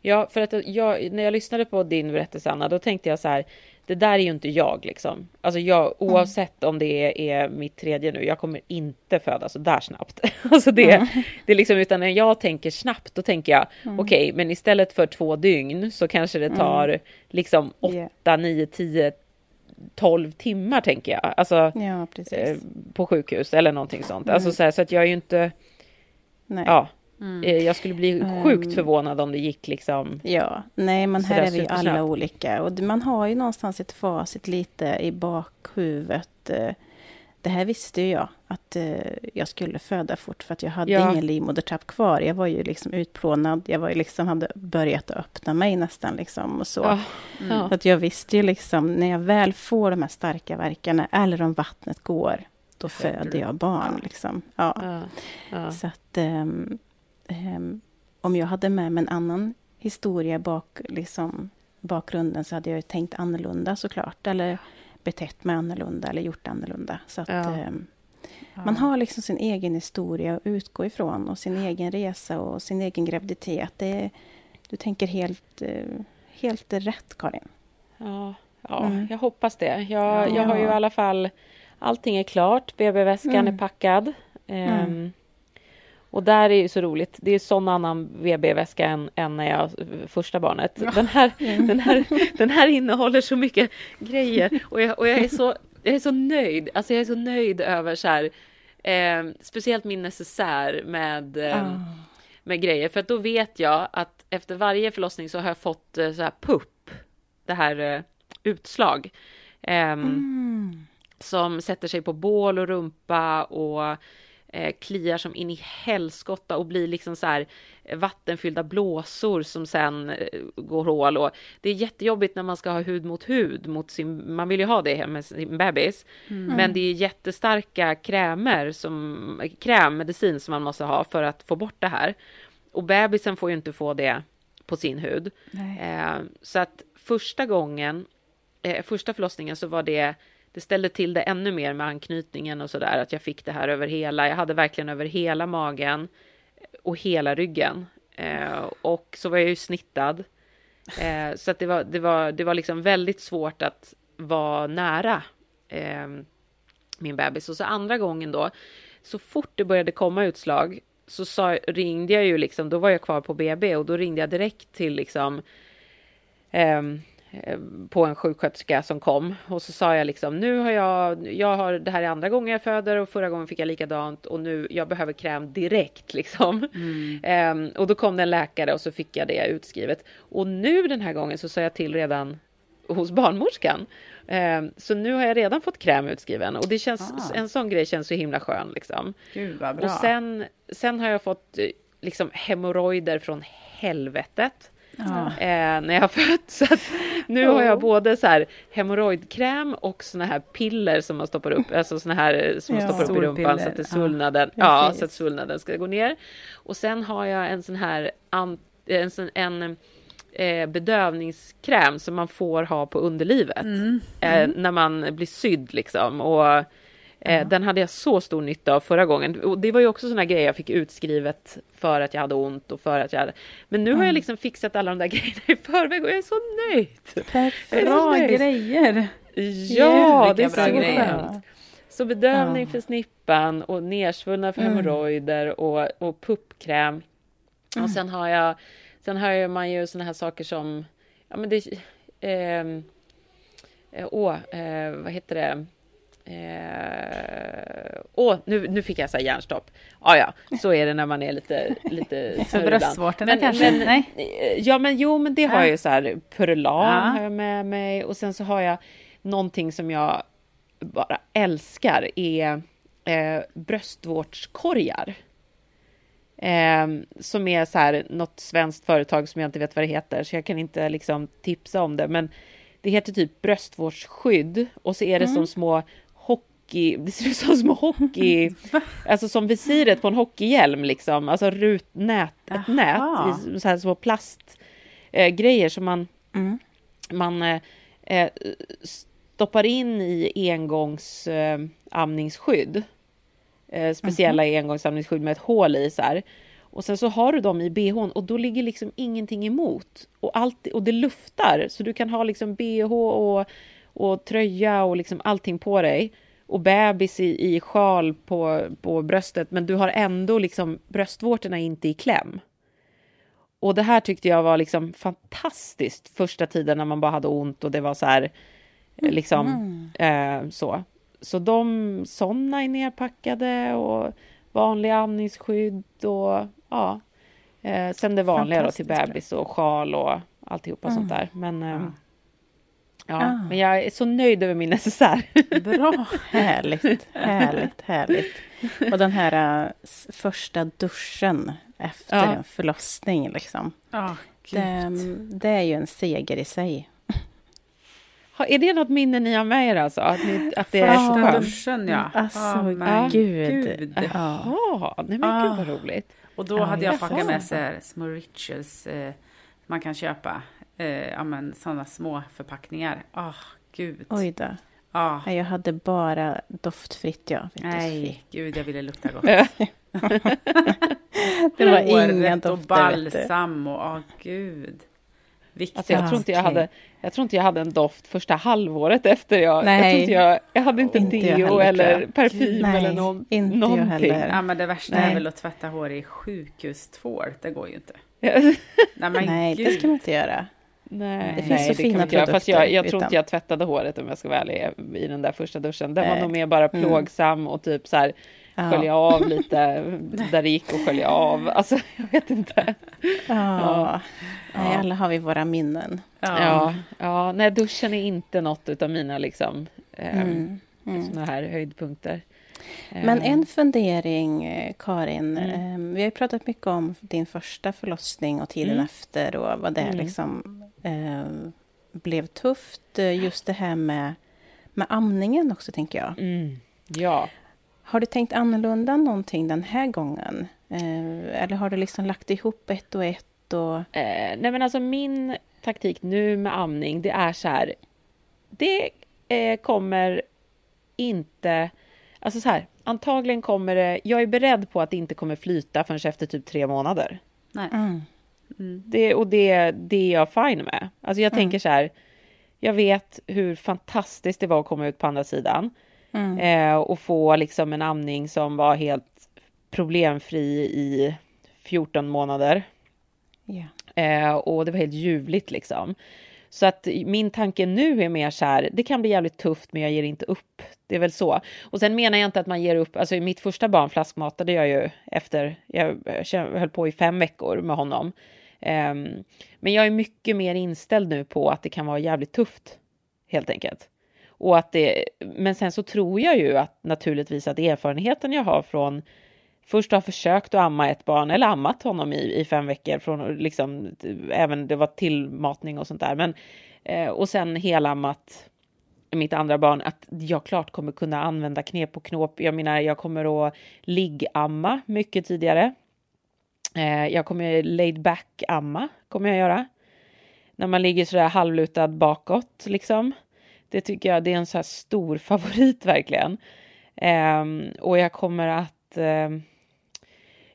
Ja, för att jag, när jag lyssnade på din berättelse Anna, då tänkte jag så här, det där är ju inte jag liksom. Alltså jag, mm. oavsett mm. om det är, är, mitt tredje nu, jag kommer inte föda så där snabbt. Alltså det, mm. det är liksom, utan när jag tänker snabbt, då tänker jag, mm. okej, okay, men istället för två dygn så kanske det mm. tar liksom åtta, nio, tio 12 timmar tänker jag. Alltså ja, eh, på sjukhus eller någonting sånt. Mm. Alltså så, här, så att jag är ju inte... Nej. Ja, Mm. Eh, jag skulle bli sjukt um, förvånad om det gick liksom... Ja, nej men här är vi ju alla olika. Och man har ju någonstans ett facit lite i bakhuvudet. Eh, det här visste ju jag, att eh, jag skulle föda fort för att jag hade ja. ingen livmodertapp kvar. Jag var ju liksom utplånad, jag var ju liksom, hade börjat öppna mig nästan liksom och så. Ja. Mm. Så att jag visste ju liksom, när jag väl får de här starka verkarna, eller om vattnet går, då föder jag barn. Ja. Liksom. Ja. Så att um, um, om jag hade med mig en annan historia bak, liksom, bakgrunden så hade jag ju tänkt annorlunda såklart. Eller betett mig annorlunda eller gjort annorlunda. Så att, ja. Eh, man har liksom sin egen historia att utgå ifrån och sin egen resa och sin egen graviditet. Det, du tänker helt, eh, helt rätt, Karin. Ja, ja mm. jag hoppas det. Jag, jag har ju i alla fall... Allting är klart, BB-väskan mm. är packad. Um, Och där är ju så roligt. Det är sån annan VB-väska än, än när jag första barnet. Den här, den, här, den här innehåller så mycket grejer och jag, och jag är så jag är så nöjd. Alltså jag är så nöjd över så här, eh, speciellt min necessär med, eh, oh. med grejer. För att då vet jag att efter varje förlossning så har jag fått eh, så här PUP, det här eh, utslag. Ehm, mm. Som sätter sig på bål och rumpa och eh, kliar som in i helskotta och blir liksom så här eh, vattenfyllda blåsor som sen eh, går hål och det är jättejobbigt när man ska ha hud mot hud mot sin, man vill ju ha det med sin bebis. Mm. Men det är jättestarka krämer som, krämmedicin som man måste ha för att få bort det här. Och bebisen får ju inte få det på sin hud. Eh, så att första gången, eh, första förlossningen så var det det ställde till det ännu mer med anknytningen och sådär, att jag fick det här över hela, jag hade verkligen över hela magen och hela ryggen. Eh, och så var jag ju snittad. Eh, så att det var, det, var, det var liksom väldigt svårt att vara nära eh, min bebis. Och så andra gången då, så fort det började komma utslag så sa, ringde jag ju liksom, då var jag kvar på BB och då ringde jag direkt till liksom Eh, på en sjuksköterska som kom och så sa jag liksom nu har jag, jag har det här är andra gången jag föder och förra gången fick jag likadant och nu jag behöver kräm direkt liksom. Mm. Um, och då kom det en läkare och så fick jag det utskrivet och nu den här gången så sa jag till redan hos barnmorskan. Um, så nu har jag redan fått kräm utskriven och det känns, ah. en sån grej känns så himla skön liksom. Gud vad bra. Och sen, sen har jag fått eh, liksom hemorrojder från helvetet. Ja. Eh, när jag fött. Så nu oh. har jag både så här hemorrojdkräm och såna här piller som man stoppar upp, alltså såna här som man ja. stoppar upp i rumpan så att, det svullnaden, ja, ja så att svullnaden ska gå ner. Och sen har jag en sån här en, sån, en eh, bedövningskräm som man får ha på underlivet mm. Mm. Eh, när man blir sydd liksom. Och Eh, Den hade jag så stor nytta av förra gången. Och det var ju också sådana grejer jag fick utskrivet för att jag hade ont och för att jag hade... Men nu mm. har jag liksom fixat alla de där grejerna i förväg och jag är så nöjd. Bra grejer! Ja, det är så skönt. Så bedövning ja. för snippan och nersvullna för mm. hemorrojder och, och puppkräm. Mm. Och sen har jag, sen har man ju sådana här saker som, ja men det, ehm, eh, åh, eh, vad heter det? Eh, åh, nu, nu fick jag så hjärnstopp. Ah, ja, så är det när man är lite, lite För bröstvårtorna kanske? Men, Nej. Ja, men jo, men det har jag ju så här. Purlan ja. har jag med mig och sen så har jag någonting som jag bara älskar är eh, bröstvårtskorgar. Eh, som är så här något svenskt företag som jag inte vet vad det heter, så jag kan inte liksom tipsa om det. Men det heter typ bröstvårdsskydd och så är det mm. som små hockey, det ser ut som små hockey, alltså som visiret på en hockeyhjälm liksom, alltså rutnät, ett nät, så här små plastgrejer eh, som man, mm. man eh, eh stoppar in i engångsamningsskydd. Eh, speciella mm. engångsamningsskydd med ett hål i så här. Och sen så har du dem i bhn och då ligger liksom ingenting emot. Och, allt, och det luftar, så du kan ha liksom bh och, och tröja och liksom allting på dig och bebis i, i sjal på, på bröstet, men du har ändå liksom bröstvårtorna inte i kläm. Och det här tyckte jag var liksom fantastiskt första tiden när man bara hade ont och det var så här, mm. liksom mm. eh, så. Så de sådana är nerpackade och vanliga amningsskydd och ja. Eh, sen det vanliga då till bebis och sjal och alltihopa mm. sånt där. Men eh, Ja, ah. men jag är så nöjd över min necessär. Bra, härligt, härligt, härligt. Och den här uh, första duschen efter ja. en förlossning, liksom. Oh, det, det, är ju en seger i sig. Är det något minne ni har med er alltså? Att, ni, att det är så skönt? duschen, ja. Alltså, oh, gud. gud. Jaha, nej men gud vad roligt. Och då hade jag packat med sig små rituals eh, man kan köpa eh, ja, men, sådana små förpackningar. Åh, oh, gud. Oj då. Ah. Jag hade bara doftfritt, ja. Nej, gud, jag ville lukta gott. det var inga dofter. och balsam och, åh oh, gud. Alltså jag, tror inte jag, hade, jag tror inte jag hade en doft första halvåret efter jag... Nej, jag, jag, jag hade inte, inte deo eller parfym Nej, eller någon, inte någonting. Jag heller. Ja, men det värsta Nej. är väl att tvätta hår i sjukhustvål. Det går ju inte. Nej, Nej det ska man inte göra. Nej, det finns nej, så det fina produkter. Fast jag, jag tror inte jag tvättade håret om jag ska vara ärlig i den där första duschen. Den var nog mer bara mm. plågsam och typ så här ja. skölja av lite där det gick att skölja av. Alltså jag vet inte. Ja. ja. Nej, alla har vi våra minnen. Ja, ja, ja. nej duschen är inte något av mina liksom eh, mm. Mm. såna här höjdpunkter. Men en fundering, eh, Karin. Mm. Ehm, vi har pratat mycket om din första förlossning och tiden mm. efter och vad det mm. liksom eh, blev tufft. Eh, just det här med, med amningen också, tänker jag. Mm. Ja. Har du tänkt annorlunda någonting den här gången? Eh, eller har du liksom lagt ihop ett och ett? Och... Eh, nej, men alltså min taktik nu med amning, det är så här. Det eh, kommer inte Alltså så här, antagligen kommer det... Jag är beredd på att det inte kommer flyta förrän efter typ tre månader. Nej. Mm. Mm. Det, och det, det är jag fine med. Alltså jag mm. tänker så här, jag vet hur fantastiskt det var att komma ut på andra sidan. Mm. Eh, och få liksom en amning som var helt problemfri i 14 månader. Yeah. Eh, och det var helt ljuvligt liksom. Så att min tanke nu är mer så här, det kan bli jävligt tufft men jag ger inte upp. Det är väl så. Och sen menar jag inte att man ger upp, alltså i mitt första barn flaskmatade jag ju efter, jag höll på i fem veckor med honom. Um, men jag är mycket mer inställd nu på att det kan vara jävligt tufft, helt enkelt. Och att det, men sen så tror jag ju att naturligtvis att erfarenheten jag har från först ha försökt att amma ett barn eller ammat honom i, i fem veckor från liksom även det var tillmatning och sånt där. Men eh, och sen helammat mitt andra barn att jag klart kommer kunna använda knep och knåp. Jag menar, jag kommer att liggamma mycket tidigare. Eh, jag kommer laid back amma kommer jag göra. När man ligger sådär halvlutad bakåt liksom. Det tycker jag det är en så här stor favorit verkligen. Eh, och jag kommer att eh,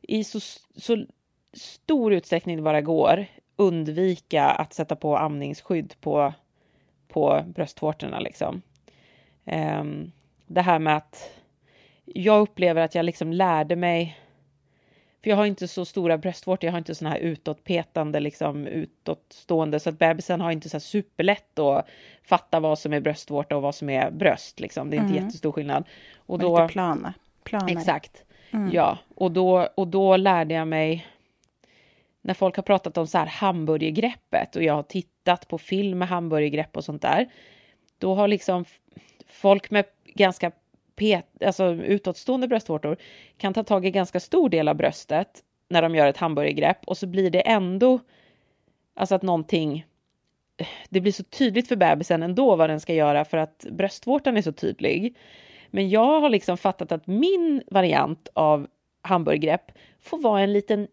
i så, så stor utsträckning det bara går undvika att sätta på amningsskydd på, på bröstvårtorna. Liksom. Um, det här med att jag upplever att jag liksom lärde mig för jag har inte så stora bröstvårtor, jag har inte såna här utåtpetande, liksom utåtstående, så att bebisen har inte så superlätt att fatta vad som är bröstvårta och vad som är bröst. Liksom. Det är inte mm. jättestor skillnad. Och, och då, lite plana. Planare. Exakt. Mm. Ja, och då, och då lärde jag mig när folk har pratat om så här hamburgergreppet och jag har tittat på film med hamburgergrepp och sånt där. Då har liksom folk med ganska pet, alltså utåtstående bröstvårtor kan ta tag i ganska stor del av bröstet när de gör ett hamburgergrepp och så blir det ändå alltså att någonting det blir så tydligt för bebisen ändå vad den ska göra för att bröstvårtan är så tydlig. Men jag har liksom fattat att min variant av hamburgergrepp får vara en liten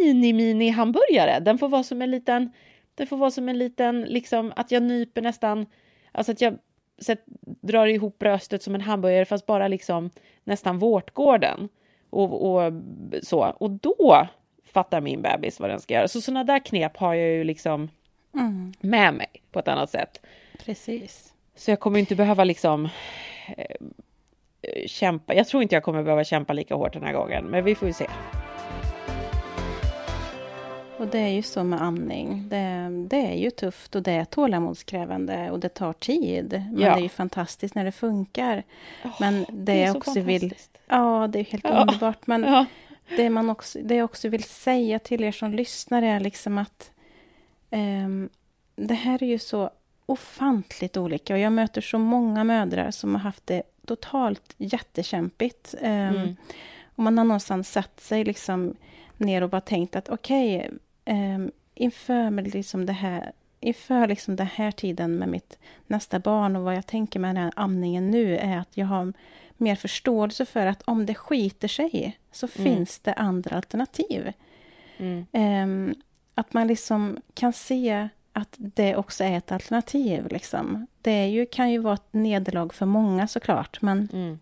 mini-mini hamburgare. Den får vara som en liten, det får vara som en liten, liksom att jag nyper nästan, alltså att jag så drar ihop bröstet som en hamburgare fast bara liksom nästan vårtgården. Och, och så. Och då fattar min bebis vad den ska göra. Så sådana där knep har jag ju liksom mm. med mig på ett annat sätt. Precis. Så jag kommer inte behöva liksom kämpa. Jag tror inte jag kommer behöva kämpa lika hårt den här gången, men vi får ju se. Och det är ju så med amning. Det, det är ju tufft och det är tålamodskrävande och det tar tid. Men ja. det är ju fantastiskt när det funkar. Oh, men det, det jag också vill... Ja, det är helt ja. underbart. Men ja. det, man också, det jag också vill säga till er som lyssnar är liksom att um, det här är ju så ofantligt olika. Och jag möter så många mödrar som har haft det totalt jättekämpigt. Um, mm. Och man har någonstans satt sig liksom ner och bara tänkt att okej, okay, um, inför, liksom det här, inför liksom den här tiden med mitt nästa barn och vad jag tänker med den här amningen nu är att jag har mer förståelse för att om det skiter sig så mm. finns det andra alternativ. Mm. Um, att man liksom kan se att det också är ett alternativ. Liksom. Det är ju, kan ju vara ett nederlag för många såklart, men mm.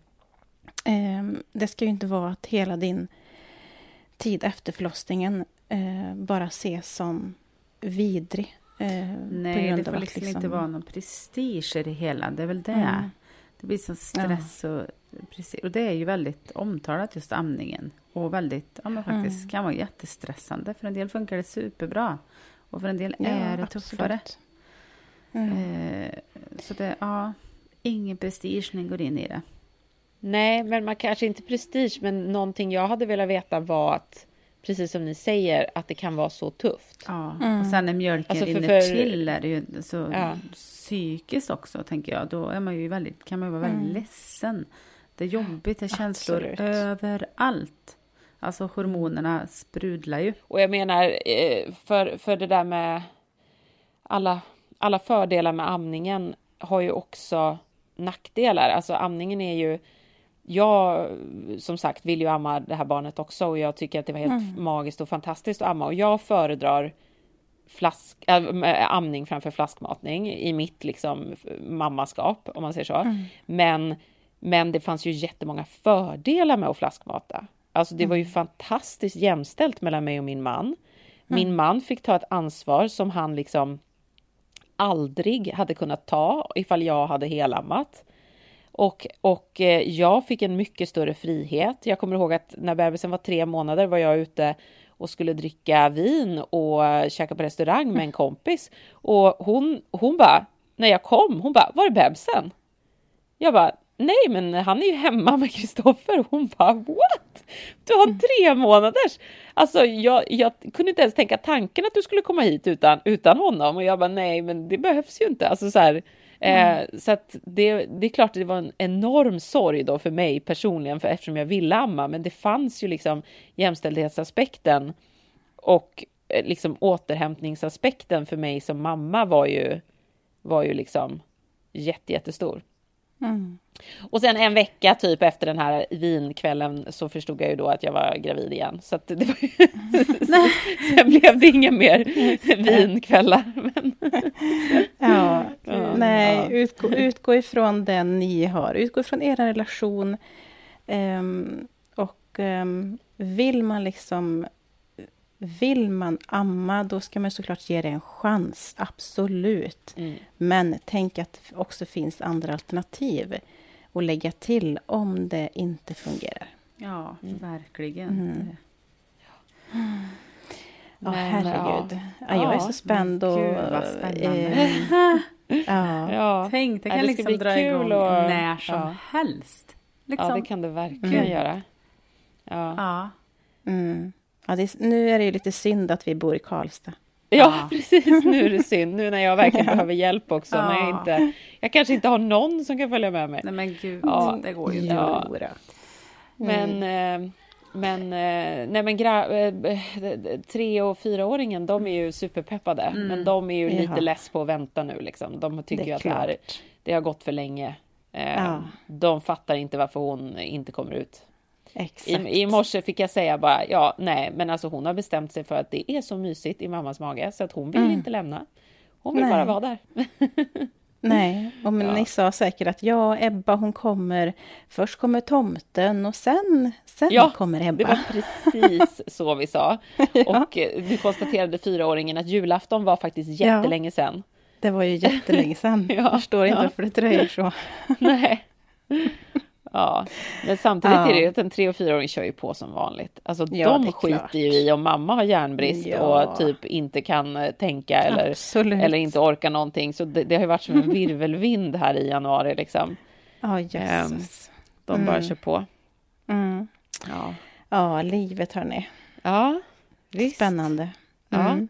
eh, det ska ju inte vara att hela din tid efter förlossningen eh, bara ses som vidrig. Eh, Nej, det får liksom, liksom, inte vara någon prestige i det hela. Det är väl det. Mm. Det blir sån stress ja. och, och det är ju väldigt omtalat just amningen. Och väldigt, ja men faktiskt mm. kan vara jättestressande. För en del funkar det superbra. Och för en del ja, är det tuffare. Mm. Eh, så det, ja, ingen prestige när går in i det. Nej, men man kanske inte prestige, men någonting jag hade velat veta var att precis som ni säger, att det kan vara så tufft. Ja, mm. och sen när mjölken alltså rinner för, till är det ju så ja. psykiskt också, tänker jag. Då är man ju väldigt, kan man ju vara väldigt mm. ledsen. Det är jobbigt, det är känslor Absolut. överallt. Alltså hormonerna sprudlar ju. Och jag menar, eh, för, för det där med alla, alla fördelar med amningen har ju också nackdelar. Alltså amningen är ju jag som sagt vill ju amma det här barnet också och jag tycker att det var helt mm. magiskt och fantastiskt att amma och jag föredrar flask, äh, amning framför flaskmatning i mitt liksom mammaskap om man säger så. Mm. Men, men det fanns ju jättemånga fördelar med att flaskmata. Alltså det var ju mm. fantastiskt jämställt mellan mig och min man. Min mm. man fick ta ett ansvar som han liksom aldrig hade kunnat ta ifall jag hade helammat. Och, och eh, jag fick en mycket större frihet. Jag kommer ihåg att när bebisen var tre månader var jag ute och skulle dricka vin och käka på restaurang med en kompis. Och hon, hon bara, när jag kom, hon bara, var är bebisen? Jag bara, nej men han är ju hemma med Kristoffer. Hon bara, what? Du har tre månaders? Alltså jag, jag kunde inte ens tänka tanken att du skulle komma hit utan, utan honom. Och jag bara, nej men det behövs ju inte. Alltså så här, Mm. Eh, så att det, det är klart att det var en enorm sorg då för mig personligen, för eftersom jag ville amma, men det fanns ju liksom jämställdhetsaspekten och eh, liksom återhämtningsaspekten för mig som mamma var ju, var ju liksom jätte, jättestor. Mm. Och sen en vecka typ efter den här vinkvällen så förstod jag ju då att jag var gravid igen. Så att det var ju... sen blev det inga mer vinkvällar. Men... ja, ja, nej, ja. Utgå, utgå ifrån den ni har. Utgå ifrån er relation. Um, och um, vill man liksom vill man amma, då ska man såklart ge det en chans, absolut. Mm. Men tänk att det också finns andra alternativ att lägga till om det inte fungerar. Ja, mm. verkligen. Mm. Ja, oh, herregud. Ja. ja. jag är så spänd och... Gud, vad spännande. Eh, ja. ja. Tänk, det kan det liksom dra igång och... när som ja. helst. Liksom. Ja, det kan det verkligen mm. göra. Ja. ja. Mm. Ja, är, nu är det ju lite synd att vi bor i Karlstad. Ja, ja, precis. Nu är det synd. Nu när jag verkligen behöver hjälp också. Ja. När jag, inte, jag kanske inte har någon som kan följa med mig. Nej, men gud. Ja. Det går ju inte. Ja. Mm. Men, eh, men, eh, nej, men gra, eh, tre och fyraåringen, de är ju superpeppade. Mm. Men de är ju lite Jaha. less på att vänta nu. Liksom. De tycker ju att det, här, det har gått för länge. De fattar inte varför hon inte kommer ut. I, I morse fick jag säga bara, ja, nej, men alltså hon har bestämt sig för att det är så mysigt i mammas mage så att hon vill mm. inte lämna. Hon vill nej. bara vara där. nej, och men ja. ni sa säkert att ja, Ebba hon kommer, först kommer tomten och sen, sen ja, kommer Ebba. det var precis så vi sa. ja. Och eh, du konstaterade fyraåringen att julafton var faktiskt jättelänge sedan. Det var ju jättelänge sedan. ja. Jag förstår inte varför det dröjer så. nej. Ja, men samtidigt ja. är det ju att en tre och fyraåring kör ju på som vanligt. Alltså ja, de skiter klart. ju i om mamma har järnbrist ja. och typ inte kan eh, tänka eller, eller inte orkar någonting. Så det, det har ju varit som en virvelvind här i januari liksom. Ja, jösses. Um, de mm. bara kör på. Mm. Ja. ja, livet hörni. Ja, visst. Spännande. Mm.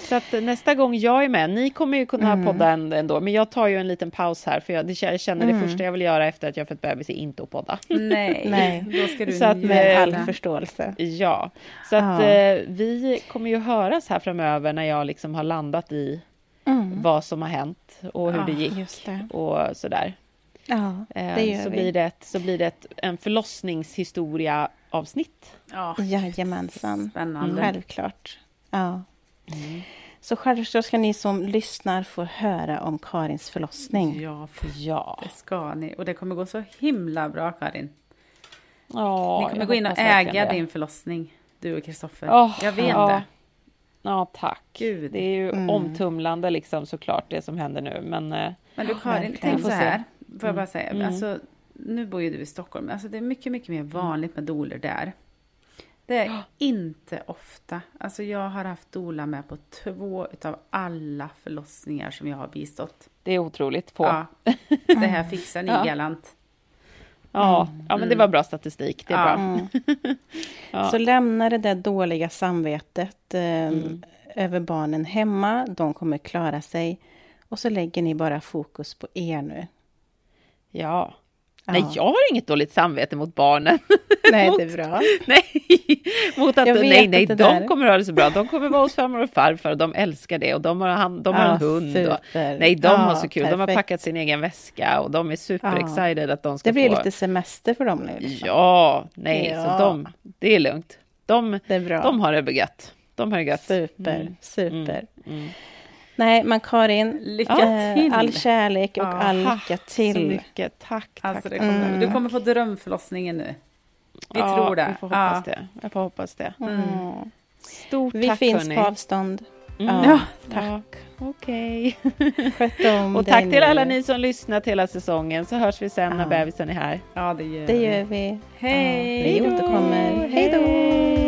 Ja. Så att nästa gång jag är med, ni kommer ju kunna mm. podda ändå, men jag tar ju en liten paus här, för jag, jag känner det mm. första jag vill göra efter att jag fått bebis är inte att podda. Nej, Nej. då ska du så att, med all förståelse. Ja, så att eh, vi kommer ju höras här framöver när jag liksom har landat i mm. vad som har hänt och hur ja, det gick det. och sådär. Ja, eh, det gör så, vi. Blir det ett, så blir det ett, en förlossningshistoria avsnitt. Ja, Jajamensan. Spännande. Självklart. Ja. Mm. Så självklart ska ni som lyssnar få höra om Karins förlossning. Ja, för ja. det ska ni. Och det kommer gå så himla bra, Karin. Ja, ni kommer gå in och äga din förlossning, du och Kristoffer. Oh, jag vet ja. det. Ja, tack. Gud. Det är ju mm. omtumlande liksom såklart det som händer nu. Men, eh, men du Karin, ja, tänk så här, får jag bara säga. Mm. Alltså, nu bor ju du i Stockholm, alltså det är mycket, mycket mer vanligt med doler där. Det är inte ofta. Alltså jag har haft dola med på två utav alla förlossningar som jag har bistått. Det är otroligt få. Ja. Det här fixar ni ja. galant. Ja, mm. ja, men det var bra statistik. Det är ja. bra. Mm. Så lämna det där dåliga samvetet eh, mm. över barnen hemma. De kommer klara sig. Och så lägger ni bara fokus på er nu. Ja. Ja. Nej, jag har inget dåligt samvete mot barnen. Nej, det är bra. nej, mot att, nej, nej, de där. kommer ha det så bra. De kommer vara hos farmor och farfar och de älskar det och de har, han, de har ja, en hund. Och, nej, de ja, har så kul. Perfekt. De har packat sin egen väska och de är super excited att de ska få. Det blir få... lite semester för dem nu. Liksom. Ja, nej, så de, det är lugnt. De, det är bra. de har det gött. De har det gött. Super, mm. super. Mm. Mm. Nej, men Karin, lycka till. all kärlek och ja, all lycka till. Så mycket. Tack, tack. Alltså, kommer, mm. Du kommer få drömförlossningen nu. Vi ja, tror det. Jag får hoppas ja. det. Jag får hoppas det. Mm. Stort Vi tack, finns hörni. på avstånd. Mm. Ja, tack. Okej. Okay. och tack till alla ni som lyssnat hela säsongen, så hörs vi sen när bebisen är här. Ja, det gör, det gör vi. Hej! Ja, vi återkommer. Hej då!